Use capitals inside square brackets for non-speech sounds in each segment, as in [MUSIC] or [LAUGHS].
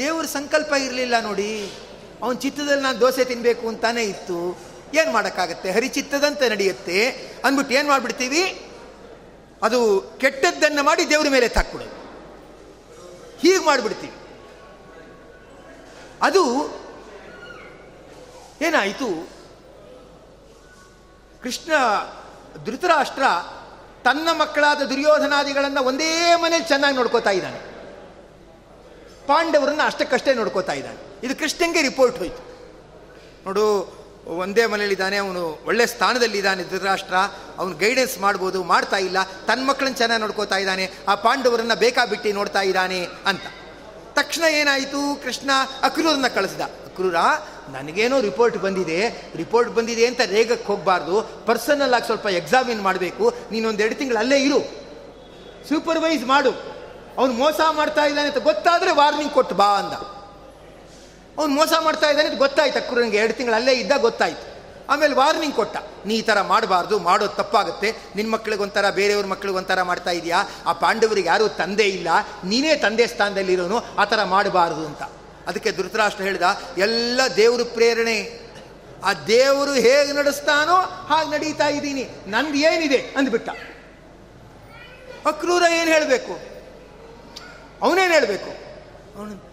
ದೇವ್ರ ಸಂಕಲ್ಪ ಇರಲಿಲ್ಲ ನೋಡಿ. ಅವನ ಚಿತ್ತದಲ್ಲಿ ನಾನು ದೋಸೆ ತಿನ್ನಬೇಕು ಅಂತಾನೆ ಇತ್ತು. ಏನು ಮಾಡೋಕ್ಕಾಗತ್ತೆ? ಹರಿಚಿತ್ತದಂತೆ ನಡೆಯುತ್ತೆ. ಅಂದ್ಬಿಟ್ಟು ಏನು ಮಾಡಿಬಿಡ್ತೀವಿ? ಅದು ಕೆಟ್ಟದ್ದನ್ನು ಮಾಡಿ ದೇವ್ರ ಮೇಲೆ ತಾಕ್ಬಿಡೋದು. ಹೀಗೆ ಮಾಡಿಬಿಡ್ತೀವಿ. ಅದು ಏನಾಯಿತು? ಕೃಷ್ಣ ಧೃತರಾಷ್ಟ್ರ ತನ್ನ ಮಕ್ಕಳಾದ ದುರ್ಯೋಧನಾದಿಗಳನ್ನು ಒಂದೇ ಮನೇಲಿ ಚೆನ್ನಾಗಿ ನೋಡ್ಕೋತಾ ಇದ್ದಾನೆ. ಪಾಂಡವರನ್ನು ಅಷ್ಟಕ್ಕಷ್ಟೇ ನೋಡ್ಕೋತಾ ಇದ್ದಾನೆ. ಇದು ಕೃಷ್ಣಂಗೆ ರಿಪೋರ್ಟ್ ಹೋಯಿತು. ನೋಡು, ಒಂದೇ ಮನೇಲಿದ್ದಾನೆ ಅವನು ಒಳ್ಳೆ ಸ್ಥಾನದಲ್ಲಿದ್ದಾನೆ ಧೃತರಾಷ್ಟ್ರ, ಅವನು ಗೈಡೆನ್ಸ್ ಮಾಡ್ಬೋದು, ಮಾಡ್ತಾ ಇಲ್ಲ ತನ್ನ ಮಕ್ಕಳನ್ನ ಚೆನ್ನಾಗಿ ನೋಡ್ಕೋತಾ ಇದ್ದಾನೆ, ಆ ಪಾಂಡವರನ್ನ ಬೇಕಾಬಿಟ್ಟು ನೋಡ್ತಾ ಇದ್ದಾನೆ ಅಂತ. ತಕ್ಷಣ ಏನಾಯಿತು, ಕೃಷ್ಣ ಅಕ್ರೂರನ್ನ ಕಳಿಸಿದ. ಅಕ್ರೂರ, ನನಗೇನೋ ರಿಪೋರ್ಟ್ ಬಂದಿದೆ ರಿಪೋರ್ಟ್ ಬಂದಿದೆ ಅಂತ ರೇಗಕ್ಕೆ ಹೋಗಬಾರ್ದು ಪರ್ಸನಲ್ ಆಗಿ ಸ್ವಲ್ಪ ಎಕ್ಸಾಮಿನ್ ಮಾಡಬೇಕು, ನೀನೊಂದು ಎರಡು ತಿಂಗಳು ಅಲ್ಲೇ ಇರು. ಸೂಪರ್ವೈಸ್ ಮಾಡು. ಅವನು ಮೋಸ ಮಾಡ್ತಾ ಇದ್ದಾನೆ ಅಂತ ಗೊತ್ತಾದರೆ ವಾರ್ನಿಂಗ್ ಕೊಟ್ಟು ಬಾ ಅಂದ. ಅವನು ಮೋಸ ಮಾಡ್ತಾ ಇದ್ದಾನೆ ಅಂತ ಗೊತ್ತಾಯ್ತು? ಅಕ್ರೂರನಿಗೆ ಎರಡು ತಿಂಗಳು ಅಲ್ಲೇ ಇದ್ದ ಗೊತ್ತಾಯ್ತು. ಆಮೇಲೆ ವಾರ್ನಿಂಗ್ ಕೊಟ್ಟ. ನೀ ಈ ಥರ ಮಾಡಬಾರ್ದು, ಮಾಡೋದು ತಪ್ಪಾಗುತ್ತೆ. ನಿನ್ನ ಮಕ್ಳಿಗೆ ಒಂಥರ, ಬೇರೆಯವ್ರ ಮಕ್ಳಿಗೆ ಒಂಥರ ಮಾಡ್ತಾ ಇದೆಯಾ? ಆ ಪಾಂಡವರಿಗೆ ಯಾರೂ ತಂದೆ ಇಲ್ಲ. ನೀನೇ ತಂದೆ ಸ್ಥಾನದಲ್ಲಿರೋನು, ಆ ಥರ ಮಾಡಬಾರ್ದು ಅಂತ. ಅದಕ್ಕೆ ಧೃತರಾಷ್ಟ್ರ ಹೇಳಿದ, ಎಲ್ಲ ದೇವರು ಪ್ರೇರಣೆ. ಆ ದೇವರು ಹೇಗೆ ನಡೆಸ್ತಾನೋ ಹಾಗೆ ನಡೀತಾ ಇದ್ದೀನಿ. ನಂದು ಏನಿದೆ ಅಂದ್ಬಿಟ್ಟ. ಅಕ್ರೂರ ಏನು ಹೇಳಬೇಕು? ಅವನೇನು ಹೇಳಬೇಕು? ಅವನು,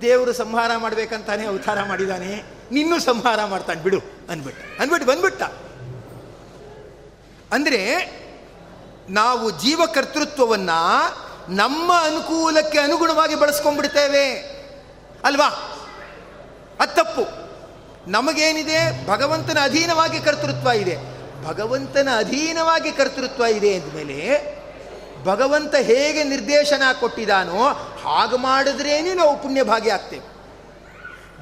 ದೇವರು ಸಂಹಾರ ಮಾಡಬೇಕಂತಾನೆ ಅವತಾರ ಮಾಡಿದ್ದಾನೆ ನಿನ್ನೂ ಸಂಹಾರ ಮಾಡ್ತಾನೆ, ಬಿಡು, ಅಂದ್ಬಿಟ್ಟ. ಅಂದ್ಬಿಟ್ಟು ಬಂದ್ಬಿಟ್ಟ. ಅಂದರೆ, ನಾವು ಜೀವಕರ್ತೃತ್ವವನ್ನು ನಮ್ಮ ಅನುಕೂಲಕ್ಕೆ ಅನುಗುಣವಾಗಿ ಬಳಸ್ಕೊಂಡ್ಬಿಡ್ತೇವೆ. ಅಲ್ವಾ? ಅತ್ತಪ್ಪು ತಪ್ಪು. ನಮಗೇನಿದೆ? ಭಗವಂತನ ಅಧೀನವಾಗಿ ಕರ್ತೃತ್ವ ಇದೆ. ಭಗವಂತನ ಅಧೀನವಾಗಿ ಕರ್ತೃತ್ವ ಇದೆ ಅಂದಮೇಲೆ ಭಗವಂತ ಹೇಗೆ ನಿರ್ದೇಶನ ಕೊಟ್ಟಿದ್ದಾನೋ ಹಾಗೆ ಮಾಡಿದ್ರೇನೇ ನಾವು ಪುಣ್ಯ ಭಾಗಿ ಆಗ್ತೇವೆ.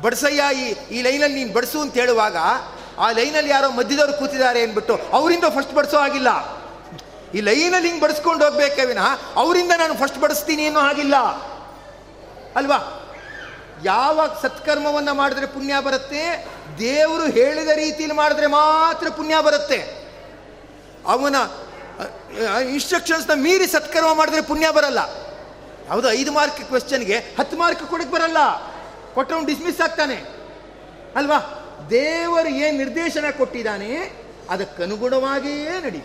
ಬಡ್ಸಯ್ಯ, ಈ ಈ ಲೈನಲ್ಲಿ ನೀನು ಬಡಿಸು ಅಂತ ಹೇಳುವಾಗ ಆ ಲೈನಲ್ಲಿ ಯಾರೋ ಮಧ್ಯದವ್ರು ಕೂತಿದ್ದಾರೆ ಅಂದ್ಬಿಟ್ಟು ಅವರಿಂದ ಫಸ್ಟ್ ಬಡಿಸೋ ಆಗಿಲ್ಲ ಈ ಲೈನಲ್ಲಿ ಹಿಂಗೆ ಬಡಿಸ್ಕೊಂಡು ಹೋಗ್ಬೇಕೇ ವಿನಃ ಅವರಿಂದ ನಾನು ಫಸ್ಟ್ ಬಡಿಸ್ತೀನಿ ಅನ್ನೋ ಹಾಗಿಲ್ಲ. ಅಲ್ವಾ? ಯಾವ ಸತ್ಕರ್ಮವನ್ನು ಮಾಡಿದ್ರೆ ಪುಣ್ಯ ಬರುತ್ತೆ? ದೇವರು ಹೇಳಿದ ರೀತಿಯಲ್ಲಿ ಮಾಡಿದ್ರೆ ಮಾತ್ರ ಪುಣ್ಯ ಬರುತ್ತೆ. ಅವನ ಇನ್ಸ್ಟ್ರಕ್ಷನ್ಸ್ನ ಮೀರಿ ಸತ್ಕರ್ಮ ಮಾಡಿದ್ರೆ ಪುಣ್ಯ ಬರಲ್ಲ. ಯಾವುದು ಐದು ಮಾರ್ಕ್ ಕ್ವೆಶ್ಚನ್ಗೆ ಹತ್ತು ಮಾರ್ಕ್ ಕೊಡಕ್ಕೆ ಬರಲ್ಲ. ಕೊಟ್ಟವನು ಡಿಸ್ಮಿಸ್ ಆಗ್ತಾನೆ. ಅಲ್ವಾ? ದೇವರು ಏನು ನಿರ್ದೇಶನ ಕೊಟ್ಟಿದ್ದಾನೆ ಅದಕ್ಕನುಗುಣವಾಗಿಯೇ ನಡಿ.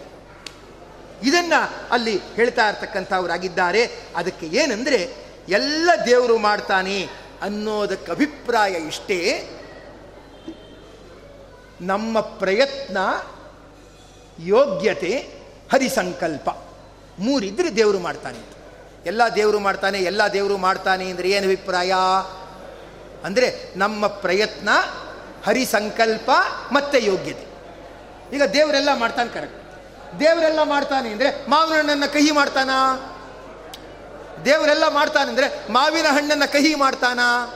ಇದನ್ನ ಅಲ್ಲಿ ಹೇಳ್ತಾ ಇರ್ತಕ್ಕಂಥವರಾಗಿದ್ದಾರೆ. ಅದಕ್ಕೆ ಏನಂದ್ರೆ, ಎಲ್ಲ ದೇವರು ಮಾಡ್ತಾನೆ ಅನ್ನೋದಕ್ಕೆ ಅಭಿಪ್ರಾಯ ಇಷ್ಟೇ. ನಮ್ಮ ಪ್ರಯತ್ನ ಯೋಗ್ಯತೆ ಹರಿಸಂಕಲ್ಪ. ಮೂರಿದ್ರೆ ದೇವರು ಮಾಡ್ತಾನೆ. ಎಲ್ಲ ದೇವರು ಮಾಡ್ತಾನೆ, ಎಲ್ಲ ದೇವರು ಮಾಡ್ತಾನೆ ಅಂದರೆ ಏನು ಅಭಿಪ್ರಾಯ? ಅಂದರೆ ನಮ್ಮ ಪ್ರಯತ್ನ ಹರಿಸಂಕಲ್ಪ ಮತ್ತೆ ಯೋಗ್ಯತೆ. ಈಗ ದೇವರೆಲ್ಲ ಮಾಡ್ತಾನೆ ಕರೆಕ್ಟ್. ದೇವರೆಲ್ಲ ಮಾಡ್ತಾನೆ ಅಂದರೆ ಮಾವಿನ ಹಣ್ಣನ್ನು ಕಹಿ ಮಾಡ್ತಾನ? ದೇವರೆಲ್ಲ ಮಾಡ್ತಾನೆ ಅಂದರೆ ಮಾವಿನ ಹಣ್ಣನ್ನು ಕಹಿ ಮಾಡ್ತಾನಾ?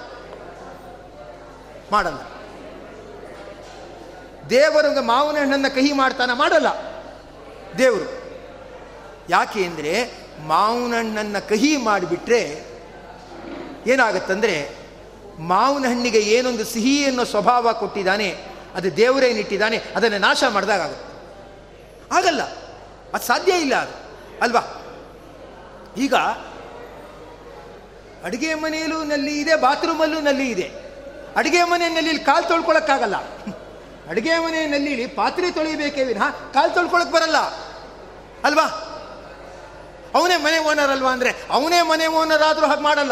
ಮಾಡಲ್ಲ. ದೇವರು ಮಾವಿನ ಹಣ್ಣನ್ನು ಕಹಿ ಮಾಡ್ತಾನ? ಮಾಡಲ್ಲ. ದೇವರು. ಯಾಕೆ ಅಂದರೆ ಮಾವಿನ ಹಣ್ಣನ್ನು ಕಹಿ ಮಾಡಿಬಿಟ್ರೆ ಏನಾಗತ್ತಂದರೆ ಮಾವಿನ ಹಣ್ಣಿಗೆ ಏನೊಂದು ಸಿಹಿ ಅನ್ನೋ ಸ್ವಭಾವ ಕೊಟ್ಟಿದ್ದಾನೆ, ಅದು ದೇವರೇನಿಟ್ಟಿದ್ದಾನೆ ಅದನ್ನು ನಾಶ ಮಾಡಿದಾಗುತ್ತೆ ಆಗಲ್ಲ, ಅದು ಸಾಧ್ಯ ಇಲ್ಲ ಅದು, ಅಲ್ವಾ? ಈಗ ಅಡುಗೆ ಮನೆಯಲ್ಲೂ ನಲ್ಲಿ ಇದೆ ಬಾತ್ರೂಮಲ್ಲೂ ನಲ್ಲಿ ಇದೆ. ಅಡುಗೆ ಮನೆ ನಲ್ಲಿ ಕಾಲು ತೊಳ್ಕೊಳಕ್ಕಾಗಲ್ಲ. ಅಡುಗೆ ಮನೆ ನಲ್ಲಿ ಪಾತ್ರೆ ತೊಳಿಬೇಕೇ ವಿನಃ ಕಾಲು ತೊಳ್ಕೊಳಕ್ ಬರಲ್ಲ. ಅಲ್ವಾ? ಅವನೇ ಮನೆ ಓನರ್ ಅಲ್ವಾ ಅಂದರೆ, ಅವನೇ ಮನೆ ಓನರ್ ಆದರೂ ಹಾಗೆ ಮಾಡಲ್ಲ.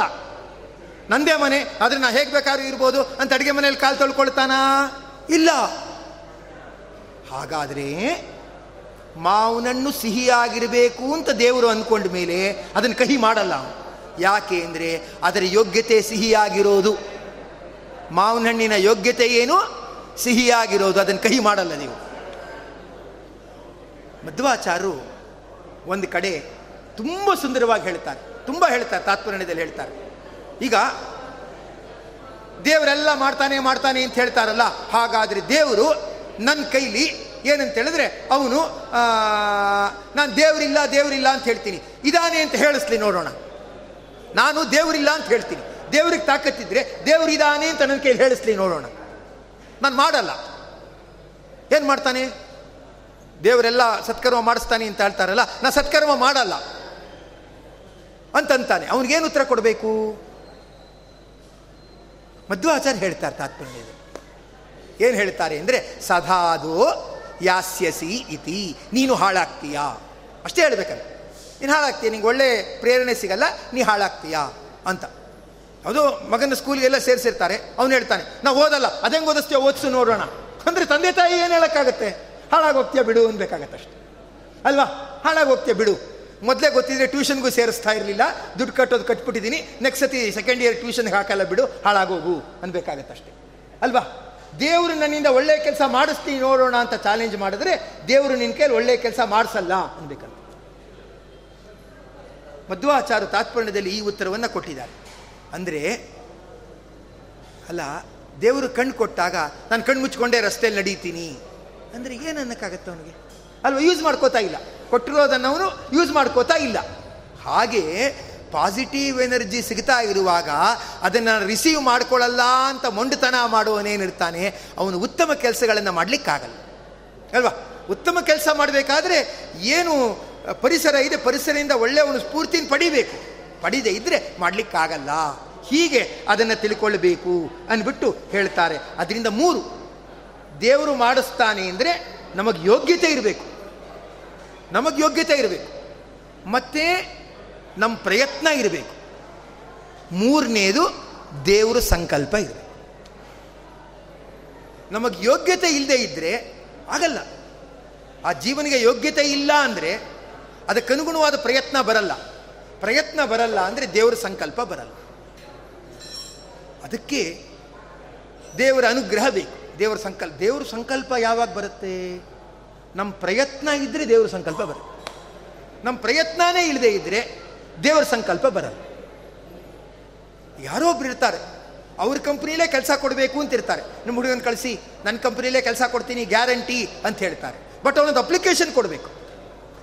ನಂದೇ ಮನೆ, ಆದರೆ ನಾ ಹೇಗೆ ಬೇಕಾದ್ರೂ ಇರ್ಬೋದು ಅಂತ ಅಡುಗೆ ಮನೆಯಲ್ಲಿ ಕಾಲು ತೊಳ್ಕೊಳ್ತಾನಾ? ಇಲ್ಲ. ಹಾಗಾದರೆ ಮಾವನಣ್ಣು ಸಿಹಿಯಾಗಿರಬೇಕು ಅಂತ ದೇವರು ಅಂದ್ಕೊಂಡ ಮೇಲೆ ಅದನ್ನು ಕಹಿ ಮಾಡಲ್ಲ ಯಾಕೆ ಅಂದರೆ ಅದರ ಯೋಗ್ಯತೆ ಸಿಹಿಯಾಗಿರೋದು. ಮಾವಿನ ಹಣ್ಣಿನ ಯೋಗ್ಯತೆ ಏನು? ಸಿಹಿಯಾಗಿರೋದು. ಅದನ್ನು ಕಹಿ ಮಾಡಲ್ಲ ನೀವು. ಮಧ್ವಾಚಾರ್ಯರು ಒಂದು ಕಡೆ ತುಂಬ ಸುಂದರವಾಗಿ ಹೇಳ್ತಾರೆ, ತುಂಬ ಹೇಳ್ತಾರೆ, ತಾತ್ಪರ್ಯದಲ್ಲಿ ಹೇಳ್ತಾರೆ. ಈಗ ದೇವರೆಲ್ಲ ಮಾಡ್ತಾನೆ ಮಾಡ್ತಾನೆ ಅಂತ ಹೇಳ್ತಾರಲ್ಲ, ಹಾಗಾದರೆ ದೇವರು ನನ್ನ ಕೈಲಿ ಏನಂತ ಹೇಳಿದ್ರೆ, ಅವನು ನಾನು ದೇವರಿಲ್ಲ ದೇವರಿಲ್ಲ ಅಂತ ಹೇಳ್ತೀನಿ. ಇದಾನೆ ಅಂತ ಹೇಳಿಸ್ಲಿ ನೋಡೋಣ. ನಾನು ದೇವರಿಲ್ಲ ಅಂತ ಹೇಳ್ತೀನಿ. ದೇವ್ರಿಗೆ ತಾಕತ್ತಿದ್ರೆ ದೇವ್ರು ಇದಾನೆ ಅಂತ ನನ್ನ ಕೈಲಿ ಹೇಳಿಸ್ಲಿ ನೋಡೋಣ. ನಾನು ಮಾಡಲ್ಲ. ಏನು ಮಾಡ್ತಾನೆ? ದೇವರೆಲ್ಲ ಸತ್ಕರ್ಮ ಮಾಡಿಸ್ತಾನೆ ಅಂತ ಹೇಳ್ತಾರಲ್ಲ, ನಾ ಸತ್ಕರ್ಮ ಮಾಡಲ್ಲ ಅಂತಂತಾನೆ. ಅವನಿಗೇನು ಉತ್ತರ ಕೊಡಬೇಕು? ಮಧ್ವಾಚಾರ್ಯ ಹೇಳ್ತಾರೆ ತಾತ್ಪರ್ಯ ಏನು ಹೇಳ್ತಾರೆ ಅಂದರೆ, ಸದಾದು ಯಾಸ್ಯಸಿ ಇತಿ, ನೀನು ಹಾಳಾಗ್ತೀಯಾ? ಅಷ್ಟೇ ಹೇಳ್ಬೇಕಲ್ಲ. ನೀನು ಹಾಳಾಗ್ತೀಯ, ನಿಂಗೆ ಒಳ್ಳೆ ಪ್ರೇರಣೆ ಸಿಗಲ್ಲ, ನೀ ಹಾಳಾಗ್ತೀಯಾ? ಅಂತ. ಅದು ಮಗನ ಸ್ಕೂಲ್ಗೆಲ್ಲ ಸೇರಿಸಿರ್ತಾರೆ, ಅವನು ಹೇಳ್ತಾನೆ ನಾವು ಓದಲ್ಲ, ಅದಂಗೆ ಓದಿಸ್ತೀಯ ಓದಿಸು ನೋಡೋಣ. ಅಂದರೆ ತಂದೆ ತಾಯಿ ಏನು ಹೇಳೋಕ್ಕಾಗತ್ತೆ? ಹಾಳಾಗೋಗ್ತೀಯ ಬಿಡು ಅನ್ಬೇಕಾಗತ್ತೆ ಅಷ್ಟೆ ಅಲ್ವಾ? ಹಾಳಾಗೋಗ್ತೀಯ ಬಿಡು. ಮೊದಲೇ ಗೊತ್ತಿದ್ರೆ ಟ್ಯೂಷನ್ಗೂ ಸೇರಿಸ್ತಾ ಇರಲಿಲ್ಲ. ದುಡ್ಡು ಕಟ್ಟೋದು ಕಟ್ಬಿಟ್ಟಿದ್ದೀನಿ. ನೆಕ್ಸ್ಟ್ ಸತಿ ಸೆಕೆಂಡ್ ಇಯರ್ ಟ್ಯೂಷನ್ಗೆ ಹಾಕಲ್ಲ ಬಿಡು, ಹಾಳಾಗೋಗು ಅನ್ಬೇಕಾಗತ್ತೆ ಅಷ್ಟೇ ಅಲ್ವಾ? ದೇವರು ನನ್ನಿಂದ ಒಳ್ಳೆಯ ಕೆಲಸ ಮಾಡಿಸ್ತೀನಿ ನೋಡೋಣ ಅಂತ ಚಾಲೆಂಜ್ ಮಾಡಿದ್ರೆ ದೇವರು ನಿನ್ನ ಕೈಲಿ ಒಳ್ಳೆಯ ಕೆಲಸ ಮಾಡಿಸಲ್ಲ ಅನ್ಬೇಕಂತ ಮಧ್ವಾಚಾರ ತಾತ್ಪರ್ಯದಲ್ಲಿ ಈ ಉತ್ತರವನ್ನು ಕೊಟ್ಟಿದ್ದಾರೆ. ಅಂದರೆ, ಅಲ್ಲ, ದೇವರು ಕಣ್ಣು ಕೊಟ್ಟಾಗ ನಾನು ಕಣ್ಣು ಮುಚ್ಕೊಂಡೇ ರಸ್ತೆಯಲ್ಲಿ ನಡೀತೀನಿ. ಅಂದರೆ ಏನು ಅನ್ನಕ್ಕಾಗತ್ತೆ ಅವನಿಗೆ? ಅಲ್ವಾ ಯೂಸ್ ಮಾಡ್ಕೋತಾ ಇಲ್ಲ. ಕೊಟ್ಟಿರೋದನ್ನು ಅವನು ಯೂಸ್ ಮಾಡ್ಕೋತಾ ಇಲ್ಲ. ಹಾಗೆ ಪಾಸಿಟಿವ್ ಎನರ್ಜಿ ಸಿಗ್ತಾ ಇರುವಾಗ ಅದನ್ನು ರಿಸೀವ್ ಮಾಡ್ಕೊಳ್ಳಲ್ಲ ಅಂತ ಮೊಂಡುತನ ಮಾಡುವನೇನಿರ್ತಾನೆ ಅವನು ಉತ್ತಮ ಕೆಲಸಗಳನ್ನು ಮಾಡಲಿಕ್ಕಾಗಲ್ಲ. ಅಲ್ವಾ? ಉತ್ತಮ ಕೆಲಸ ಮಾಡಬೇಕಾದ್ರೆ ಏನು ಪರಿಸರ ಇದೆ, ಪರಿಸರದಿಂದ ಒಳ್ಳೆಯ ಒಂದು ಸ್ಫೂರ್ತಿನ ಪಡಿಬೇಕು. ಪಡಿದೆ ಇದ್ದರೆ ಮಾಡಲಿಕ್ಕಾಗಲ್ಲ. ಹೀಗೆ ಅದನ್ನು ತಿಳ್ಕೊಳ್ಬೇಕು ಅಂದ್ಬಿಟ್ಟು ಹೇಳ್ತಾರೆ. ಅದರಿಂದ ಮೂರು. ದೇವರು ಮಾಡಿಸ್ತಾನೆ ಅಂದರೆ ನಮಗೆ ಯೋಗ್ಯತೆ ಇರಬೇಕು. ನಮಗೆ ಯೋಗ್ಯತೆ ಇರಬೇಕು. ಮತ್ತು ನಮ್ಮ ಪ್ರಯತ್ನ ಇರಬೇಕು. ಮೂರನೇದು ದೇವರ ಸಂಕಲ್ಪ ಇರಬೇಕು. ನಮಗೆ ಯೋಗ್ಯತೆ ಇಲ್ಲದೆ ಇದ್ದರೆ ಆಗಲ್ಲ. ಆ ಜೀವನಿಗೆ ಯೋಗ್ಯತೆ ಇಲ್ಲ ಅಂದರೆ ಅದಕ್ಕನುಗುಣವಾದ ಪ್ರಯತ್ನ ಬರಲ್ಲ. ಪ್ರಯತ್ನ ಬರಲ್ಲ ಅಂದರೆ ದೇವರ ಸಂಕಲ್ಪ ಬರಲ್ಲ. ಅದಕ್ಕೆ ದೇವರ ಅನುಗ್ರಹ ಬೇಕು. ದೇವರ ಸಂಕಲ್ಪ ದೇವ್ರ ಸಂಕಲ್ಪ ಯಾವಾಗ ಬರುತ್ತೆ? ನಮ್ಮ ಪ್ರಯತ್ನ ಇದ್ದರೆ ದೇವ್ರ ಸಂಕಲ್ಪ ಬರುತ್ತೆ. ನಮ್ಮ ಪ್ರಯತ್ನನೇ ಇಲ್ಲದೆ ಇದ್ದರೆ ದೇವರ ಸಂಕಲ್ಪ ಬರಲ್ಲ. ಯಾರೋ ಒಬ್ರು ಇರ್ತಾರೆ, ಅವ್ರ ಕಂಪ್ನಿಲೇ ಕೆಲಸ ಕೊಡಬೇಕು ಅಂತ ಇರ್ತಾರೆ. ನಿಮ್ಮ ಹುಡುಗನ ಕಳಿಸಿ ನನ್ನ ಕಂಪ್ನಿಲೇ ಕೆಲಸ ಕೊಡ್ತೀನಿ, ಗ್ಯಾರಂಟಿ ಅಂತ ಹೇಳ್ತಾರೆ. ಬಟ್ ಅವನೊಂದು ಅಪ್ಲಿಕೇಶನ್ ಕೊಡಬೇಕು.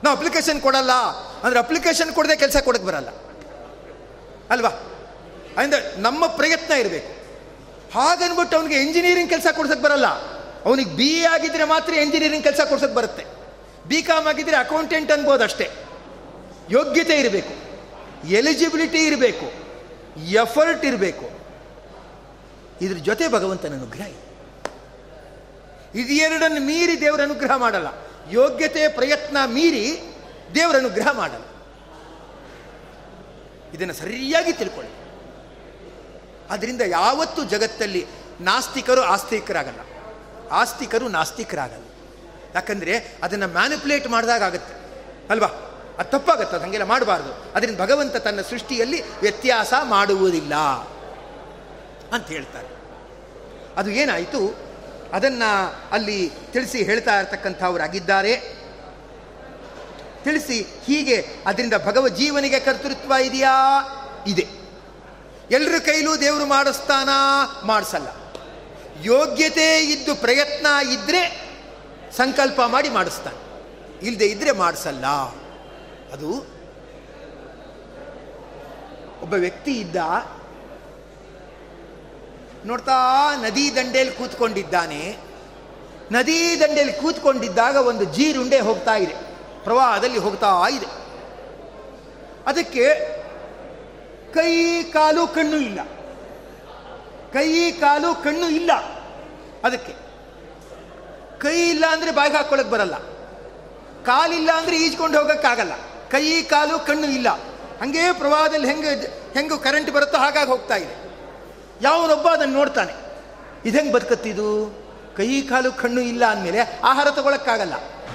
ನಾವು ಅಪ್ಲಿಕೇಶನ್ ಕೊಡಲ್ಲ, ಅಂದರೆ ಅಪ್ಲಿಕೇಶನ್ ಕೊಡದೆ ಕೆಲಸ ಕೊಡಕ್ಕೆ ಬರಲ್ಲ. ಅಲ್ವಾ? ಅಂದರೆ ನಮ್ಮ ಪ್ರಯತ್ನ ಇರಬೇಕು. ಹಾಗನ್ಬಿಟ್ಟು ಅವನಿಗೆ ಇಂಜಿನಿಯರಿಂಗ್ ಕೆಲಸ ಕೊಡ್ಸಕ್ಕೆ ಬರಲ್ಲ. ಅವನಿಗೆ ಬಿ ಎ ಆಗಿದ್ರೆ ಮಾತ್ರ ಇಂಜಿನಿಯರಿಂಗ್ ಕೆಲಸ ಕೊಡ್ಸಕ್ಕೆ ಬರುತ್ತೆ. ಬಿ ಕಾಮ್ ಆಗಿದ್ರೆ ಅಕೌಂಟೆಂಟ್ ಅನ್ಬೋದು ಅಷ್ಟೇ ಯೋಗ್ಯತೆ ಇರಬೇಕು. ಎಲಿಜಿಬಿಲಿಟಿ ಇರಬೇಕು. ಎಫರ್ಟ್ ಇರಬೇಕು. ಇದ್ರ ಜೊತೆ ಭಗವಂತನ ಅನುಗ್ರಹ ಇದೆ. ಇದು ಎರಡನ್ನು ಮೀರಿ ದೇವರ ಅನುಗ್ರಹ ಮಾಡಲ್ಲ. ಯೋಗ್ಯತೆ, ಪ್ರಯತ್ನ ಮೀರಿ ದೇವರ ಅನುಗ್ರಹ ಮಾಡಲ್ಲ. ಇದನ್ನು ಸರಿಯಾಗಿ ತಿಳ್ಕೊಳ್ಳಿ. ಅದರಿಂದ ಯಾವತ್ತೂ ಜಗತ್ತಲ್ಲಿ ನಾಸ್ತಿಕರು ಆಸ್ತಿಕರಾಗಲ್ಲ. ಆಸ್ತಿಕರು ನಾಸ್ತಿಕರಾಗಲ್ಲ. ಯಾಕಂದರೆ ಅದನ್ನು ಮ್ಯಾನಿಪುಲೇಟ್ ಮಾಡಿದಾಗ ಆಗುತ್ತೆ. ಅಲ್ವಾ? ಅದು ತಪ್ಪಾಗತ್ತೆ, ಅದು ಹಾಗೆಲ್ಲ ಮಾಡಬಾರ್ದು. ಅದರಿಂದ ಭಗವಂತ ತನ್ನ ಸೃಷ್ಟಿಯಲ್ಲಿ ವ್ಯತ್ಯಾಸ ಮಾಡುವುದಿಲ್ಲ ಅಂತ ಹೇಳ್ತಾರೆ. ಅದು ಏನಾಯಿತು? ಅದನ್ನು ಅಲ್ಲಿ ತಿಳಿಸಿ ಹೇಳ್ತಾ ಇರ್ತಕ್ಕಂಥವರಾಗಿದ್ದಾರೆ. ತಿಳಿಸಿ ಹೀಗೆ ಅದರಿಂದ ಭಗವ ಜೀವನಿಗೆ ಕರ್ತೃತ್ವ ಇದೆಯಾ? ಇದೆ. ಎಲ್ಲರ ಕೈಲೂ ದೇವರು ಮಾಡಿಸ್ತಾನ? ಮಾಡಿಸಲ್ಲ. ಯೋಗ್ಯತೆ ಇದ್ದು ಪ್ರಯತ್ನ ಇದ್ದರೆ ಸಂಕಲ್ಪ ಮಾಡಿ ಮಾಡಿಸ್ತಾನೆ. ಇಲ್ಲದೆ ಇದ್ದರೆ ಮಾಡಿಸಲ್ಲ. ಅದು ಒಬ್ಬ ವ್ಯಕ್ತಿ ಇದ್ದ, ನೋಡ್ತಾ ನದಿ ದಂಡೆಯಲ್ಲಿ ಕೂತ್ಕೊಂಡಿದ್ದಾನೆ. ನದಿ ದಂಡೆಯಲ್ಲಿ ಕೂತ್ಕೊಂಡಿದ್ದಾಗ ಒಂದು ಜೀರುಂಡೆ ಹೋಗ್ತಾ ಇದೆ. ಪ್ರವಾಹದಲ್ಲಿ ಹೋಗ್ತಾ ಇದೆ. ಅದಕ್ಕೆ ಕೈ, ಕಾಲು, ಕಣ್ಣು ಇಲ್ಲ. ಕೈ, ಕಾಲು, ಕಣ್ಣು ಇಲ್ಲ. ಅದಕ್ಕೆ. ಕೈ ಇಲ್ಲ ಅಂದರೆ ಬಾಯಿಗೆ ಹಾಕ್ಕೊಳ್ಳೋಕೆ ಬರಲ್ಲ. ಕಾಲಿಲ್ಲ ಅಂದರೆ ಈಜ್ಕೊಂಡು ಹೋಗೋಕ್ಕಾಗಲ್ಲ ಕೈ, ಕಾಲು, ಕಣ್ಣು ಇಲ್ಲ. ಹಂಗೇ ಪ್ರವಾಹದಲ್ಲಿ ಹೆಂಗೆ ಹೆಂಗೆ ಕರೆಂಟ್ ಬರುತ್ತೋ ಹಾಗಾಗಿ ಹೋಗ್ತಾ ಇದೆ. ಯಾವನೊಬ್ಬ ಅದನ್ನು ನೋಡ್ತಾನೆ. ಇದು ಹೆಂಗೆ ಬದುಕತ್ತಿದು? ಕೈ, ಕಾಲು, ಕಣ್ಣು ಇಲ್ಲ ಅಂದಮೇಲೆ ಆಹಾರ ತಗೊಳಕ್ಕಾಗಲ್ಲ.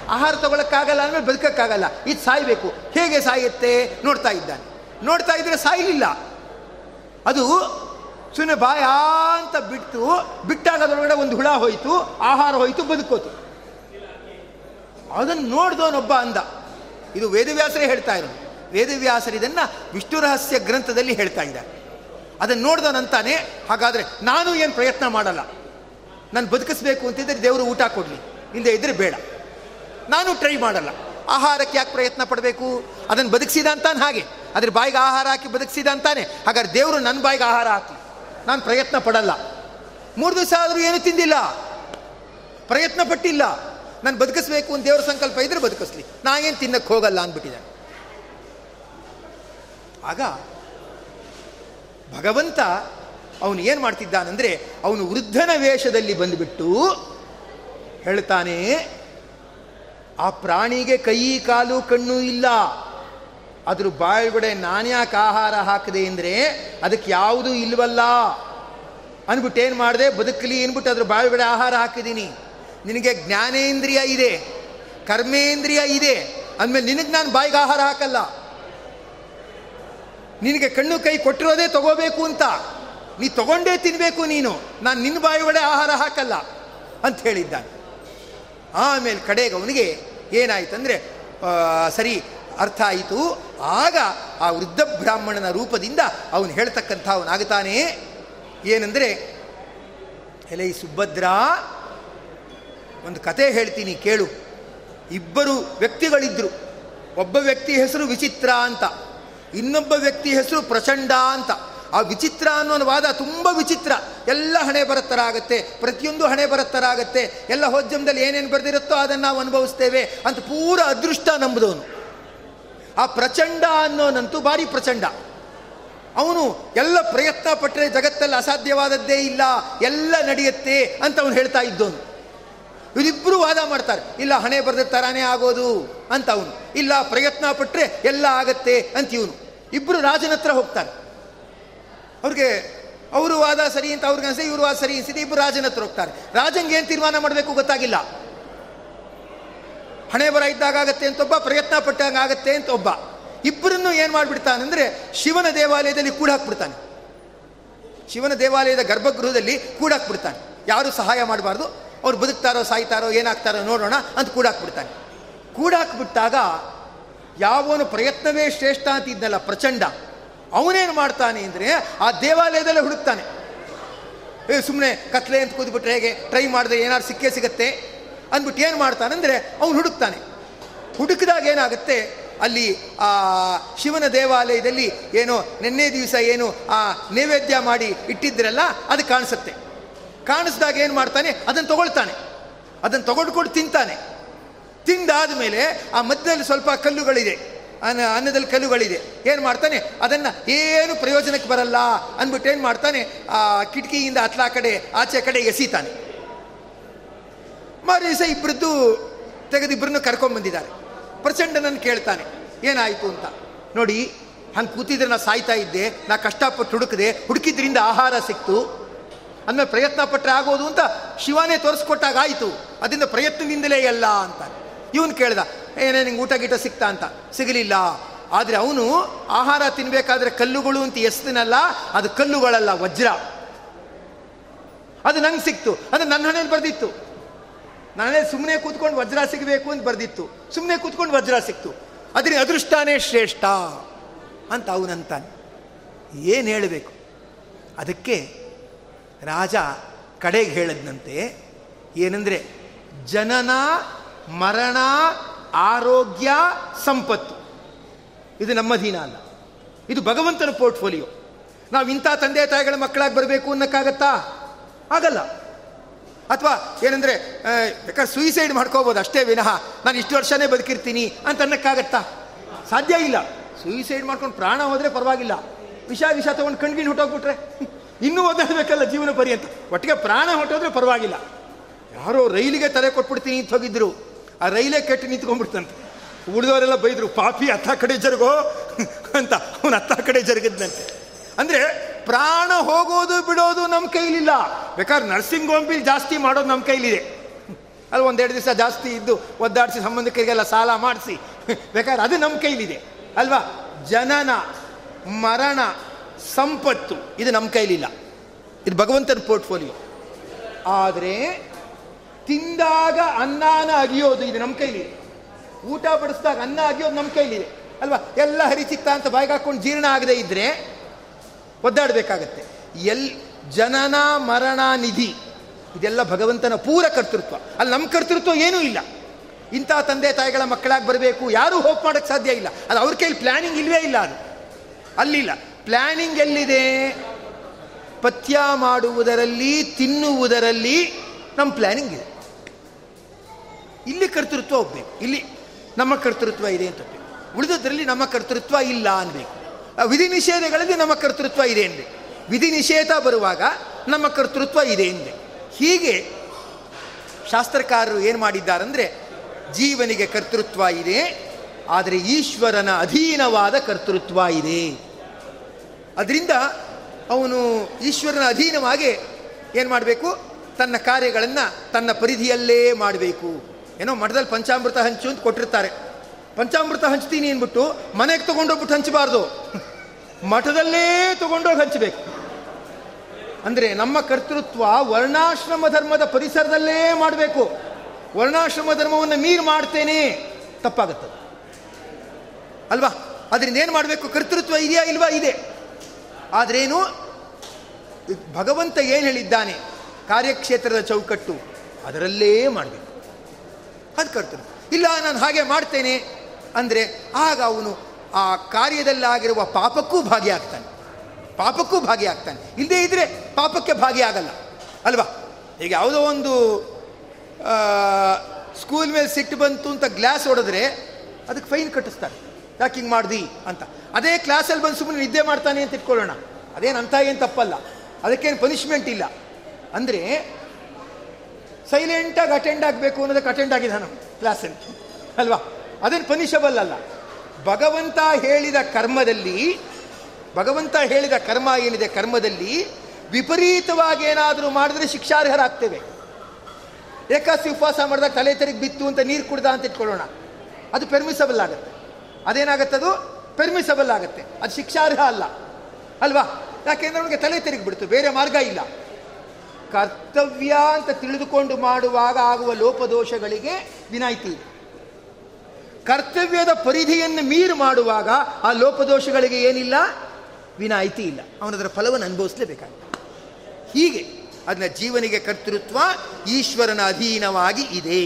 ಆಹಾರ ತಗೊಳಕ್ಕಾಗಲ್ಲ ಅಂದಮೇಲೆ ಬದುಕಕ್ಕಾಗಲ್ಲ. ಇದು ಸಾಯಬೇಕು. ಹೇಗೆ ಸಾಯುತ್ತೆ ನೋಡ್ತಾ ಇದ್ದಾನೆ. ನೋಡ್ತಾ ಇದ್ರೆ ಸಾಯಲಿಲ್ಲ. ಅದು ಸುಮ್ಮನೆ ಬಾಯ ಅಂತ ಬಿಟ್ಟು ಬಿಟ್ಟಾಗ ಅದರೊಳಗಡೆ ಒಂದು ಹುಳ ಹೋಯಿತು, ಆಹಾರ ಹೋಯಿತು, ಬದುಕೋತು. ಅದನ್ನು ನೋಡಿದವನೊಬ್ಬ ಅಂದ. ಇದು ವೇದವ್ಯಾಸರೇ ಹೇಳ್ತಾ ಇರೋದು. ವೇದವ್ಯಾಸರು ಇದನ್ನು ವಿಷ್ಣು ರಹಸ್ಯ ಗ್ರಂಥದಲ್ಲಿ ಹೇಳ್ತಾ ಇದ್ದಾರೆ. ಅದನ್ನು ನೋಡ್ದವನಂತಾನೆ ಹಾಗಾದರೆ ನಾನು ಏನು ಪ್ರಯತ್ನ ಮಾಡಲ್ಲ. ನಾನು ಬದುಕಿಸ್ಬೇಕು ಅಂತಿದ್ದರೆ ದೇವರು ಊಟ ಕೊಡಲಿ ಹಿಂದೆ ಇದ್ರೆ ಬೇಡ. ನಾನು ಟ್ರೈ ಮಾಡಲ್ಲ. ಆಹಾರಕ್ಕೆ ಯಾಕೆ ಪ್ರಯತ್ನ ಪಡಬೇಕು? ಅದನ್ನು ಬದುಕಿಸಿದ ಅಂತಾನೆ ಹಾಗೆ. ಅದ್ರ ಬಾಯಿಗೆ ಆಹಾರ ಹಾಕಿ ಬದುಕಿಸಿದ ಅಂತಾನೆ. ಹಾಗಾದ್ರೆ ದೇವರು ನನ್ನ ಬಾಯಿಗೆ ಆಹಾರ ಹಾಕಿ. ನಾನು ಪ್ರಯತ್ನ ಪಡಲ್ಲ. ಮೂರು ದಿವಸ ಆದರೂ ಏನು ತಿಂದಿಲ್ಲ. ಪ್ರಯತ್ನ ಪಟ್ಟಿಲ್ಲ. ನಾನು ಬದುಕಿಸ್ಬೇಕು ಅಂತ ದೇವ್ರ ಸಂಕಲ್ಪ ಇದ್ರೆ ಬದುಕಿಸ್ಲಿ. ನಾ ಏನು ತಿನ್ನಕ್ಕೆ ಹೋಗಲ್ಲ ಅಂದ್ಬಿಟ್ಟಿದ್ದಾನೆ ಆಗ ಭಗವಂತ ಅವನು ಏನು ಮಾಡ್ತಿದ್ದಾನಂದರೆ ಅವನು ವೃದ್ಧನ ವೇಷದಲ್ಲಿ ಬಂದುಬಿಟ್ಟು ಹೇಳ್ತಾನೆ, ಆ ಪ್ರಾಣಿಗೆ ಕೈ, ಕಾಲು, ಕಣ್ಣು ಇಲ್ಲ. ಅದ್ರ ಬಾಯಿಗಡೆ ನಾನ್ಯಾಕೆ ಆಹಾರ ಹಾಕಿದೆ ಅಂದರೆ ಅದಕ್ಕೆ ಯಾವುದೂ ಇಲ್ವಲ್ಲ. ಅಂದ್ಬಿಟ್ಟು ಏನು ಮಾಡಿದೆ? ಬದುಕಲಿ ಅಂದ್ಬಿಟ್ಟು ಅದ್ರ ಬಾಯಿಗಡೆ ಆಹಾರ ಹಾಕಿದ್ದೀನಿ ನಿನಗೆ ಜ್ಞಾನೇಂದ್ರಿಯ ಇದೆ. ಕರ್ಮೇಂದ್ರಿಯ ಇದೆ. ಅಂದಮೇಲೆ ನಿನಗೆ ನಾನು ಬಾಯಿಗೆ ಆಹಾರ ಹಾಕಲ್ಲ. ನಿನಗೆ ಕಣ್ಣು ಕೈ ಕೊಟ್ಟಿರೋದೇ ತಗೋಬೇಕು ಅಂತ. ನೀ ತಗೊಂಡೇ ತಿನ್ನಬೇಕು ನೀನು. ನಾನು ನಿನ್ನ ಬಾಯಿಗಡೆ ಆಹಾರ ಹಾಕಲ್ಲ ಅಂತ ಹೇಳಿದ್ದಾನೆ. ಆಮೇಲೆ ಕಡೆಗೆ ಅವನಿಗೆ ಏನಾಯ್ತಂದರೆ ಸರಿ, ಅರ್ಥ ಆಯಿತು. ಆಗ ಆ ವೃದ್ಧ ಬ್ರಾಹ್ಮಣನ ರೂಪದಿಂದ ಅವನು ಹೇಳ್ತಕ್ಕಂಥ ಅವನಾಗುತ್ತಾನೆ ಏನಂದರೆ, ಎಲೆ ಸುಭದ್ರ, ಒಂದು ಕತೆ ಹೇಳ್ತೀನಿ ಕೇಳು. ಇಬ್ಬರು ವ್ಯಕ್ತಿಗಳಿದ್ದರು ಒಬ್ಬ ವ್ಯಕ್ತಿ ಹೆಸರು ವಿಚಿತ್ರ ಅಂತ, ಇನ್ನೊಬ್ಬ ವ್ಯಕ್ತಿ ಹೆಸರು ಪ್ರಚಂಡ ಅಂತ. ಆ ವಿಚಿತ್ರ ಅನ್ನೋ ವಾದ ತುಂಬ ವಿಚಿತ್ರ. ಎಲ್ಲ ಹಣೆ ಆಗುತ್ತೆ ಪ್ರತಿಯೊಂದು ಹಣೆ ಬರತ್ತರ ಆಗುತ್ತೆ ಎಲ್ಲ ಹೋದ್ಯಮದಲ್ಲಿ ಏನೇನು ಬರೆದಿರುತ್ತೋ ಅದನ್ನು ನಾವು ಅನುಭವಿಸ್ತೇವೆ ಅಂತ ಪೂರ ಅದೃಷ್ಟ ನಂಬುದವನು. ಆ ಪ್ರಚಂಡ ಅನ್ನೋನಂತೂ ಭಾರಿ ಪ್ರಚಂಡ. ಅವನು ಎಲ್ಲ ಪ್ರಯತ್ನ ಪಟ್ಟರೆ ಜಗತ್ತಲ್ಲಿ ಅಸಾಧ್ಯವಾದದ್ದೇ ಇಲ್ಲ, ಎಲ್ಲ ನಡೆಯುತ್ತೆ ಅಂತ ಅವನು ಹೇಳ್ತಾ ಇದ್ದವನು ಇವರಿಬ್ಬರು ವಾದ ಮಾಡ್ತಾರೆ, ಇಲ್ಲ ಹಣೆ ಬರೆದ ತರಾನೇ ಆಗೋದು ಅಂತ ಅವನು. ಇಲ್ಲ ಪ್ರಯತ್ನ ಪಟ್ಟರೆ ಎಲ್ಲ ಆಗತ್ತೆ ಅಂತ ಇವನು. ಇಬ್ಬರು ರಾಜನ ಹತ್ರ ಹೋಗ್ತಾರೆ. ಅವ್ರಿಗೆ ಅವರು ವಾದ ಸರಿ ಅಂತ ಅವ್ರಿಗೆ ಅನಿಸಿದೆ ಇವರು ವಾದ ಸರಿ ಅನಿಸಿದೆ ಇಬ್ಬರು ರಾಜನ ಹತ್ರ ಹೋಗ್ತಾರೆ. ರಾಜಂಗೆ ಏನು ತೀರ್ಮಾನ ಮಾಡಬೇಕು ಗೊತ್ತಾಗಿಲ್ಲ. ಹಣೆ ಬರ ಇದ್ದಾಗತ್ತೆ ಅಂತ ಒಬ್ಬ, ಪ್ರಯತ್ನ ಪಟ್ಟಂಗೆ ಆಗತ್ತೆ ಅಂತ ಒಬ್ಬ. ಇಬ್ಬರನ್ನು ಏನು ಮಾಡಿಬಿಡ್ತಾನಂದ್ರೆ ಶಿವನ ದೇವಾಲಯದಲ್ಲಿ ಕೂಡಾಕ್ಬಿಡ್ತಾನೆ ಶಿವನ ದೇವಾಲಯದ ಗರ್ಭಗೃಹದಲ್ಲಿ ಕೂಡಾಕ್ಬಿಡ್ತಾನೆ ಯಾರು ಸಹಾಯ ಮಾಡಬಾರ್ದು? ಅವ್ರು ಬದುಕ್ತಾರೋ, ಸಾಯ್ತಾರೋ, ಏನಾಗ್ತಾರೋ ನೋಡೋಣ ಅಂತ ಕೂಡ ಹಾಕಿಬಿಟ್ಟಾಗ ಯಾವನು ಪ್ರಯತ್ನವೇ ಶ್ರೇಷ್ಠ ಅಂತ ಇದ್ನಲ್ಲ ಪ್ರಚಂಡ. ಅವನೇನು ಮಾಡ್ತಾನೆ ಅಂದರೆ ಆ ದೇವಾಲಯದಲ್ಲೇ ಹುಡುಕ್ತಾನೆ. ಏ ಸುಮ್ಮನೆ ಕತ್ಲೆ ಅಂತ ಕೂದ್ಬಿಟ್ರೆ ಹೇಗೆ? ಟ್ರೈ ಮಾಡಿದ್ರೆ ಏನಾದ್ರು ಸಿಕ್ಕೇ ಸಿಗತ್ತೆ? ಅಂದ್ಬಿಟ್ಟು ಏನು ಮಾಡ್ತಾನಂದರೆ ಅವನು ಹುಡುಕ್ತಾನೆ. ಹುಡುಕಿದಾಗ ಏನಾಗುತ್ತೆ? ಅಲ್ಲಿ ಆ ಶಿವನ ದೇವಾಲಯದಲ್ಲಿ ಏನೋ ನಿನ್ನೆ ದಿವಸ ಏನು ಆ ನೈವೇದ್ಯ ಮಾಡಿ ಇಟ್ಟಿದ್ರಲ್ಲ, ಅದು ಕಾಣಿಸುತ್ತೆ. ಕಾಣಿಸ್ದಾಗ ಏನು ಮಾಡ್ತಾನೆ? ಅದನ್ನು ತಗೊಳ್ತಾನೆ. ಅದನ್ನು ತಗೊಂಡ್ಕೊಂಡು ತಿಂತಾನೆ. ತಿಂದಾದ ಮೇಲೆ ಆ ಮಧ್ಯದಲ್ಲಿ ಸ್ವಲ್ಪ ಕಲ್ಲುಗಳಿದೆ. ಅನ್ನ, ಅನ್ನದಲ್ಲಿ ಕಲ್ಲುಗಳಿದೆ. ಏನು ಮಾಡ್ತಾನೆ? ಅದನ್ನು ಏನು ಪ್ರಯೋಜನಕ್ಕೆ ಬರಲ್ಲ ಅಂದ್ಬಿಟ್ಟು ಏನು ಮಾಡ್ತಾನೆ? ಆ ಕಿಟಕಿಯಿಂದ ಅತ್ಲಾ ಕಡೆ, ಆಚೆ ಕಡೆ ಎಸಿತಾನೆ. ಮಾರು ದಿವಸ ಇಬ್ಬರದ್ದು ತೆಗೆದು ಇಬ್ಬರನ್ನು ಕರ್ಕೊಂಡ್ಬಂದಿದ್ದಾರೆ ಪ್ರಚಂಡನನ್ನು ಕೇಳ್ತಾನೆ, ಏನಾಯಿತು ಅಂತ. ನೋಡಿ, ಹಂಗೆ ಕೂತಿದ್ರೆ ನಾ ಸಾಯ್ತಾ ಇದ್ದೆ, ನಾ ಕಷ್ಟಪಟ್ಟು ಹುಡುಕಿದೆ, ಹುಡುಕಿದ್ರಿಂದ ಆಹಾರ ಸಿಕ್ತು. ಅಂದಮೇಲೆ ಪ್ರಯತ್ನ ಪಟ್ಟರೆ ಆಗೋದು ಅಂತ ಶಿವನೇ ತೋರಿಸ್ಕೊಟ್ಟಾಗ ಆಯಿತು. ಅದರಿಂದ ಪ್ರಯತ್ನದಿಂದಲೇ ಎಲ್ಲ ಅಂತ. ಇವನು ಕೇಳ್ದ, ಏನೇ ನಿಂಗೆ ಊಟ ಗೀಟ ಸಿಕ್ತಾ ಅಂತ. ಸಿಗಲಿಲ್ಲ. ಆದರೆ ಅವನು ಆಹಾರ ತಿನ್ನಬೇಕಾದ್ರೆ ಕಲ್ಲುಗಳು ಅಂತ ಎಸ್ತಿನಲ್ಲ, ಅದು ಕಲ್ಲುಗಳಲ್ಲ, ವಜ್ರ. ಅದು ನಂಗೆ ಸಿಕ್ತು, ಅದು ನನ್ನ ಹಣೆಯಲ್ಲಿ ಬರೆದಿತ್ತು. ನಾನೇ ಸುಮ್ಮನೆ ಕೂತ್ಕೊಂಡು ವಜ್ರ ಸಿಗಬೇಕು ಅಂತ ಬರೆದಿತ್ತು. ಸುಮ್ಮನೆ ಕೂತ್ಕೊಂಡು ವಜ್ರ ಸಿಕ್ತು. ಅದ್ರ ಅದೃಷ್ಟನೇ ಶ್ರೇಷ್ಠ ಅಂತ ಅವನಂತಾನೆ. ಏನು ಹೇಳಬೇಕು? ಅದಕ್ಕೆ ರಾಜ ಕಡೆಗೆ ಹೇಳದ್ನಂತೆ, ಏನಂದರೆ ಜನನ, ಮರಣ, ಆರೋಗ್ಯ, ಸಂಪತ್ತು. ಇದು ನಮ್ಮ ದೀನ ಅಲ್ಲ. ಇದು ಭಗವಂತನ ಪೋರ್ಟ್ಫೋಲಿಯೋ. ನಾವು ಇಂಥ ತಂದೆ ತಾಯಿಗಳ ಮಕ್ಕಳಾಗಿ ಬರಬೇಕು ಅನ್ನೋಕ್ಕಾಗತ್ತಾ? ಆಗಲ್ಲ. ಅಥವಾ ಏನಂದರೆ ಬೇಕಾದ್ರೆ ಸೂಯಿಸೈಡ್ ಮಾಡ್ಕೋಬೋದು ಅಷ್ಟೇ ವಿನಃ. ನಾನು ಇಷ್ಟು ವರ್ಷನೇ ಬದುಕಿರ್ತೀನಿ ಅಂತ ಅನ್ನಕ್ಕಾಗತ್ತಾ? ಸಾಧ್ಯ ಇಲ್ಲ. ಸೂಯಿಸೈಡ್ ಮಾಡ್ಕೊಂಡು ಪ್ರಾಣ ಹೋದರೆ ಪರವಾಗಿಲ್ಲ. ವಿಷ ವಿಷ ತೊಗೊಂಡು ಕಣ್ಗಿಣ್ ಹೊಟ್ಟೋಗ್ಬಿಟ್ರೆ, ಇನ್ನೂ ಓದಾಡಬೇಕಲ್ಲ ಜೀವನ ಪರಿ ಅಂತ ಒಟ್ಟಿಗೆ ಪ್ರಾಣ ಹೊಟ್ಟೋದ್ರೆ ಪರವಾಗಿಲ್ಲ. ಯಾರೋ ರೈಲಿಗೆ ತಲೆ ಕೊಟ್ಬಿಡ್ತೀನಿ ಅಂತ ಹೋಗಿದ್ರು. ಆ ರೈಲೇ ಕೆಟ್ಟು ನಿಂತ್ಕೊಂಡ್ಬಿಡ್ತಂತೆ. ಉಳಿದವರೆಲ್ಲ ಬೈದರು, ಪಾಪಿ ಹತ್ತ ಕಡೆ ಜರುಗೋ [LAUGHS] ಅಂತ. ಅವನು ಹತ್ತ ಕಡೆ ಜರುಗಿದ್ದಂತೆ ಅಂದರೆ ಪ್ರಾಣ ಹೋಗೋದು ಬಿಡೋದು ನಮ್ಮ ಕೈಲಿಲ್ಲ. ಬೇಕಾದ್ರೆ ನರ್ಸಿಂಗ್ ಹೋಮ್ಬಿಲ್ ಜಾಸ್ತಿ ಮಾಡೋದು ನಮ್ಮ ಕೈಲಿದೆ. ಅಲ್ಲಿ ಒಂದೆರಡು ದಿವಸ ಜಾಸ್ತಿ ಇದ್ದು ಒದ್ದಾಡಿಸಿ ಸಂಬಂಧಿಕರಿಗೆಲ್ಲ ಸಾಲ ಮಾಡಿಸಿ. ಬೇಕಾದ್ರೆ ಅದು ನಮ್ಮ ಕೈಲಿದೆ. ಅಲ್ವಾ? ಜನನ, ಮರಣ, ಸಂಪತ್ತು, ಇದು ನಮ್ಮ ಕೈಲಿಲ್ಲ. ಇದು ಭಗವಂತನ ಪೋರ್ಟ್ಫೋಲಿಯೋ. ಆದರೆ ತಿಂದಾಗ ಅನ್ನಾನ ಅಗಿಯೋದು ಇದು ನಮ್ಮ ಕೈಲಿದೆ. ಊಟ ಬಡಿಸಿದಾಗ ಅನ್ನ ಅಗಿಯೋದು ನಮ್ಮ ಕೈಲಿದೆ. ಅಲ್ವಾ? ಎಲ್ಲ ಹರಿಚಿತ್ತ ಅಂತ ಬಾಯಿಗೆ ಹಾಕೊಂಡು ಜೀರ್ಣ ಆಗದೆ ಇದ್ದರೆ ಒದ್ದಾಡಬೇಕಾಗತ್ತೆ. ಎಲ್ ಜನನ ಮರಣ ನಿಧಿ, ಇದೆಲ್ಲ ಭಗವಂತನ ಪೂರ ಕರ್ತೃತ್ವ. ಅಲ್ಲಿ ನಮ್ಮ ಕರ್ತೃತ್ವ ಏನೂ ಇಲ್ಲ. ಇಂಥ ತಂದೆ ತಾಯಿಗಳ ಮಕ್ಕಳಾಗಿ ಬರಬೇಕು, ಯಾರೂ ಹೋಪ್ ಮಾಡೋಕ್ಕೆ ಸಾಧ್ಯ ಇಲ್ಲ. ಅದು ಅವ್ರ ಕೈಲಿ ಪ್ಲ್ಯಾನಿಂಗ್ ಇಲ್ಲವೇ ಇಲ್ಲ ಅದು. ಅಲ್ಲಿಲ್ಲ. ಪ್ಲ್ಯಾನಿಂಗ್ ಎಲ್ಲಿದೆ? ಪಥ್ಯ ಮಾಡುವುದರಲ್ಲಿ, ತಿನ್ನುವುದರಲ್ಲಿ ನಮ್ಮ ಪ್ಲ್ಯಾನಿಂಗ್ ಇದೆ. ಇಲ್ಲಿ ಕರ್ತೃತ್ವ ಹೋಗ್ಬೇಕು ಇಲ್ಲಿ ನಮ್ಮ ಕರ್ತೃತ್ವ ಇದೆ ಅಂತ ಉಳಿದದ್ರಲ್ಲಿ ನಮ್ಮ ಕರ್ತೃತ್ವ ಇಲ್ಲ ಅನ್ಬೇಕು. ವಿಧಿ ನಿಷೇಧಗಳಲ್ಲಿ ನಮ್ಮ ಕರ್ತೃತ್ವ ಇದೆ ಎಂದೆ. ವಿಧಿ ನಿಷೇಧ ಬರುವಾಗ ನಮ್ಮ ಕರ್ತೃತ್ವ ಇದೆ ಎಂದೆ. ಹೀಗೆ ಶಾಸ್ತ್ರಕಾರರು ಏನು ಮಾಡಿದ್ದಾರೆಂದರೆ, ಜೀವನಿಗೆ ಕರ್ತೃತ್ವ ಇದೆ, ಆದರೆ ಈಶ್ವರನ ಅಧೀನವಾದ ಕರ್ತೃತ್ವ ಇದೆ. ಅದರಿಂದ ಅವನು ಈಶ್ವರನ ಅಧೀನವಾಗಿ ಏನು ಮಾಡಬೇಕು? ತನ್ನ ಕಾರ್ಯಗಳನ್ನು ತನ್ನ ಪರಿಧಿಯಲ್ಲೇ ಮಾಡಬೇಕು. ಏನೋ ಮಠದಲ್ಲಿ ಪಂಚಾಮೃತ ಹಂಚು ಅಂತ ಕೊಟ್ಟಿರ್ತಾರೆ. ಪಂಚಾಮೃತ ಹಂಚ್ತೀನಿ ಅಂದ್ಬಿಟ್ಟು ಮನೆಗೆ ತೊಗೊಂಡೋಗ್ಬಿಟ್ಟು ಹಂಚಬಾರ್ದು. ಮಠದಲ್ಲೇ ತಗೊಂಡೋಗಿ ಹಂಚಬೇಕು. ಅಂದರೆ ನಮ್ಮ ಕರ್ತೃತ್ವ ವರ್ಣಾಶ್ರಮ ಧರ್ಮದ ಪರಿಸರದಲ್ಲೇ ಮಾಡಬೇಕು. ವರ್ಣಾಶ್ರಮ ಧರ್ಮವನ್ನು ಮೀರಿ ಮಾಡ್ತೇನೆ. ತಪ್ಪಾಗುತ್ತೆ ಅಲ್ವಾ? ಅದರಿಂದ ಏನು ಮಾಡಬೇಕು? ಕರ್ತೃತ್ವ ಇದೆಯಾ ಇಲ್ವಾ? ಇದೆ. ಆದ್ರೇನು, ಭಗವಂತ ಏನು ಹೇಳಿದ್ದಾನೆ? ಕಾರ್ಯಕ್ಷೇತ್ರದ ಚೌಕಟ್ಟು. ಅದರಲ್ಲೇ ಮಾಡಬೇಕು. ಅದು ಕರ್ತೃತ್ವ. ಇಲ್ಲ, ನಾನು ಹಾಗೆ ಮಾಡ್ತೇನೆ. ಅಂದರೆ ಆಗ ಅವನು ಆ ಕಾರ್ಯದಲ್ಲಾಗಿರುವ ಪಾಪಕ್ಕೂ ಭಾಗಿಯಾಗ್ತಾನೆ. ಪಾಪಕ್ಕೂ ಭಾಗಿಯಾಗ್ತಾನೆ. ಇಲ್ಲದೇ ಇದ್ದರೆ ಪಾಪಕ್ಕೆ ಭಾಗಿಯಾಗಲ್ಲ ಅಲ್ವಾ? ಈಗ ಯಾವುದೋ ಒಂದು ಸ್ಕೂಲ್ ಮೇಲೆ ಸಿಟ್ಟು ಬಂತು ಅಂತ ಗ್ಲಾಸ್ ಹೊಡೆದ್ರೆ ಅದಕ್ಕೆ ಫೈನ್ ಕಟ್ಟಿಸ್ತಾರೆ. ಯಾಕೆ ಹಿಂಗೆ ಮಾಡ್ದಿ ಅಂತ. ಅದೇ ಕ್ಲಾಸಲ್ಲಿ ಬಂದು ಸುಮ್ಮನೆ ನಿದ್ದೆ ಮಾಡ್ತಾನೆ ಅಂತ ಇಟ್ಕೊಳ್ಳೋಣ. ಅದೇನು ಅಂತ ಏನು ತಪ್ಪಲ್ಲ. ಅದಕ್ಕೇನು ಪನಿಷ್ಮೆಂಟ್ ಇಲ್ಲ. ಅಂದರೆ ಸೈಲೆಂಟಾಗಿ ಅಟೆಂಡ್ ಆಗಬೇಕು ಅನ್ನೋದಕ್ಕೆ ಅಟೆಂಡ್ ಆಗಿದೆ ನಾನು ಕ್ಲಾಸಲ್ಲಿ ಅಲ್ವಾ? ಅದೇನು ಪನಿಷಬಲ್ ಅಲ್ಲ. ಭಗವಂತ ಹೇಳಿದ ಕರ್ಮದಲ್ಲಿ, ಭಗವಂತ ಹೇಳಿದ ಕರ್ಮ ಏನಿದೆ ಕರ್ಮದಲ್ಲಿ, ವಿಪರೀತವಾಗಿ ಏನಾದರೂ ಮಾಡಿದ್ರೆ ಶಿಕ್ಷಾರ್ಹರಾಗ್ತೇವೆ. ಏಕಾಸಿ ಉಪವಾಸ ಮಾಡಿದಾಗ ತಲೆ ತೆರಿಗೆ ಬಿತ್ತು ಅಂತ ನೀರು ಕುಡ್ದ ಅಂತ ಇಟ್ಕೊಳ್ಳೋಣ. ಅದು ಪೆರ್ಮಿಸಬಲ್ ಆಗುತ್ತೆ. ಅದು? ಪೆರ್ಮಿಸಬಲ್ ಆಗುತ್ತೆ. ಅದು ಶಿಕ್ಷಾರ್ಹ ಅಲ್ಲ. ಅಲ್ವಾ? ಯಾಕೆಂದ್ರೆ ಅವನಿಗೆ ತಲೆ ತೆರಿಗೆ ಬಿಡ್ತು. ಬೇರೆ ಮಾರ್ಗ ಇಲ್ಲ. ಕರ್ತವ್ಯ ಅಂತ ತಿಳಿದುಕೊಂಡು ಮಾಡುವಾಗ ಆಗುವ ಲೋಪದೋಷಗಳಿಗೆ ವಿನಾಯಿತಿ ಇದೆ. ಕರ್ತವ್ಯದ ಪರಿಧಿಯನ್ನು ಮೀರು ಮಾಡುವಾಗ ಆ ಲೋಪದೋಷಗಳಿಗೆ ಏನಿಲ್ಲ? ವಿನಾಯಿತಿ ಇಲ್ಲ. ಅವನದರ ಫಲವನ್ನು ಅನುಭವಿಸಲೇಬೇಕಾಗುತ್ತೆ. ಹೀಗೆ ಅದನ್ನ ಜೀವನಿಗೆ ಕರ್ತೃತ್ವ ಈಶ್ವರನ ಅಧೀನವಾಗಿ ಇದೆ.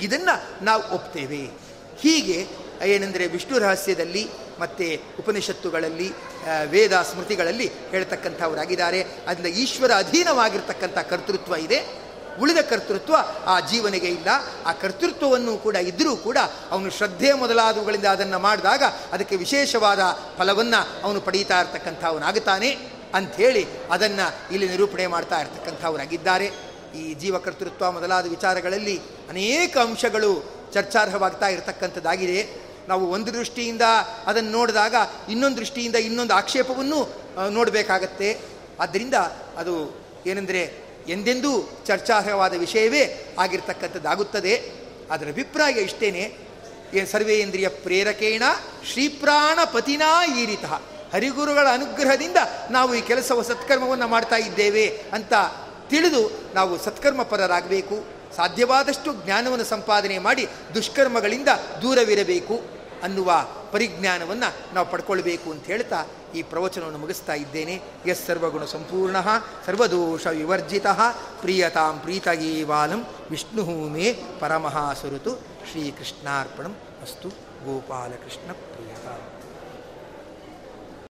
ಇದನ್ನು ನಾವು ಒಪ್ತೇವೆ. ಹೀಗೆ ಏನೆಂದರೆ ವಿಷ್ಣು ರಹಸ್ಯದಲ್ಲಿ ಮತ್ತು ಉಪನಿಷತ್ತುಗಳಲ್ಲಿ ವೇದ ಸ್ಮೃತಿಗಳಲ್ಲಿ ಹೇಳ್ತಕ್ಕಂಥವರಾಗಿದ್ದಾರೆ. ಅದರಿಂದ ಈಶ್ವರ ಅಧೀನವಾಗಿರ್ತಕ್ಕಂಥ ಕರ್ತೃತ್ವ ಇದೆ. ಉಳಿದ ಕರ್ತೃತ್ವ ಆ ಜೀವನಿಗೆ ಇಲ್ಲ. ಆ ಕರ್ತೃತ್ವವನ್ನು ಕೂಡ ಇದ್ದರೂ ಕೂಡ ಅವನು ಶ್ರದ್ಧೆ ಮೊದಲಾದವುಗಳಿಂದ ಅದನ್ನು ಮಾಡಿದಾಗ ಅದಕ್ಕೆ ವಿಶೇಷವಾದ ಫಲವನ್ನು ಅವನು ಪಡೀತಾ ಇರ್ತಕ್ಕಂಥವನಾಗುತ್ತಾನೆ ಅಂಥೇಳಿ ಅದನ್ನು ಇಲ್ಲಿ ನಿರೂಪಣೆ ಮಾಡ್ತಾ ಇರ್ತಕ್ಕಂಥವರಾಗಿದ್ದಾರೆ ಈ ಜೀವಕರ್ತೃತ್ವ ಮೊದಲಾದ ವಿಚಾರಗಳಲ್ಲಿ ಅನೇಕ ಅಂಶಗಳು ಚರ್ಚಾರ್ಹವಾಗ್ತಾ ಇರತಕ್ಕಂಥದ್ದಾಗಿದೆ. ನಾವು ಒಂದು ದೃಷ್ಟಿಯಿಂದ ಅದನ್ನು ನೋಡಿದಾಗ ಇನ್ನೊಂದು ದೃಷ್ಟಿಯಿಂದ ಇನ್ನೊಂದು ಆಕ್ಷೇಪವನ್ನು ನೋಡಬೇಕಾಗತ್ತೆ. ಆದ್ದರಿಂದ ಅದು ಏನೆಂದರೆ ಎಂದೆಂದೂ ಚರ್ಚಾರ್ಹವಾದ ವಿಷಯವೇ ಆಗಿರ್ತಕ್ಕಂಥದ್ದಾಗುತ್ತದೆ. ಅದರ ಅಭಿಪ್ರಾಯ ಇಷ್ಟೇನೆ. ಏನು ಸರ್ವೇಂದ್ರಿಯ ಪ್ರೇರಕೇಣ ಶ್ರೀಪ್ರಾಣ ಪತಿನಾ ಈರಿತ. ಹರಿಗುರುಗಳ ಅನುಗ್ರಹದಿಂದ ನಾವು ಈ ಕೆಲಸವ ಸತ್ಕರ್ಮವನ್ನು ಮಾಡ್ತಾ ಇದ್ದೇವೆ ಅಂತ ತಿಳಿದು ನಾವು ಸತ್ಕರ್ಮಪರರಾಗಬೇಕು. ಸಾಧ್ಯವಾದಷ್ಟು ಜ್ಞಾನವನ್ನು ಸಂಪಾದನೆ ಮಾಡಿ ದುಷ್ಕರ್ಮಗಳಿಂದ ದೂರವಿರಬೇಕು ಅನ್ನುವ ಪರಿಜ್ಞಾನವನ್ನು ನಾವು ಪಡ್ಕೊಳ್ಬೇಕು ಅಂತ ಹೇಳ್ತಾ ಈ ಪ್ರವಚನವನ್ನು ಮುಗಿಸ್ತಾ ಇದ್ದೇನೆ. ಎಸ್ ಸರ್ವಗುಣ ಸಂಪೂರ್ಣ, ಸರ್ವದೋಷ ವಿವರ್ಜಿತ. ಪ್ರಿಯತಾಂ ಪ್ರೀತಗೀವಾಲಂ ವಿಷ್ಣು ಮೇ ಪರಮಃ ಸುರುತು. ಶ್ರೀಕೃಷ್ಣಾರ್ಪಣಂ ಅಸ್ತು ಗೋಪಾಲಕೃಷ್ಣ ಪ್ರಿಯತಾಂ.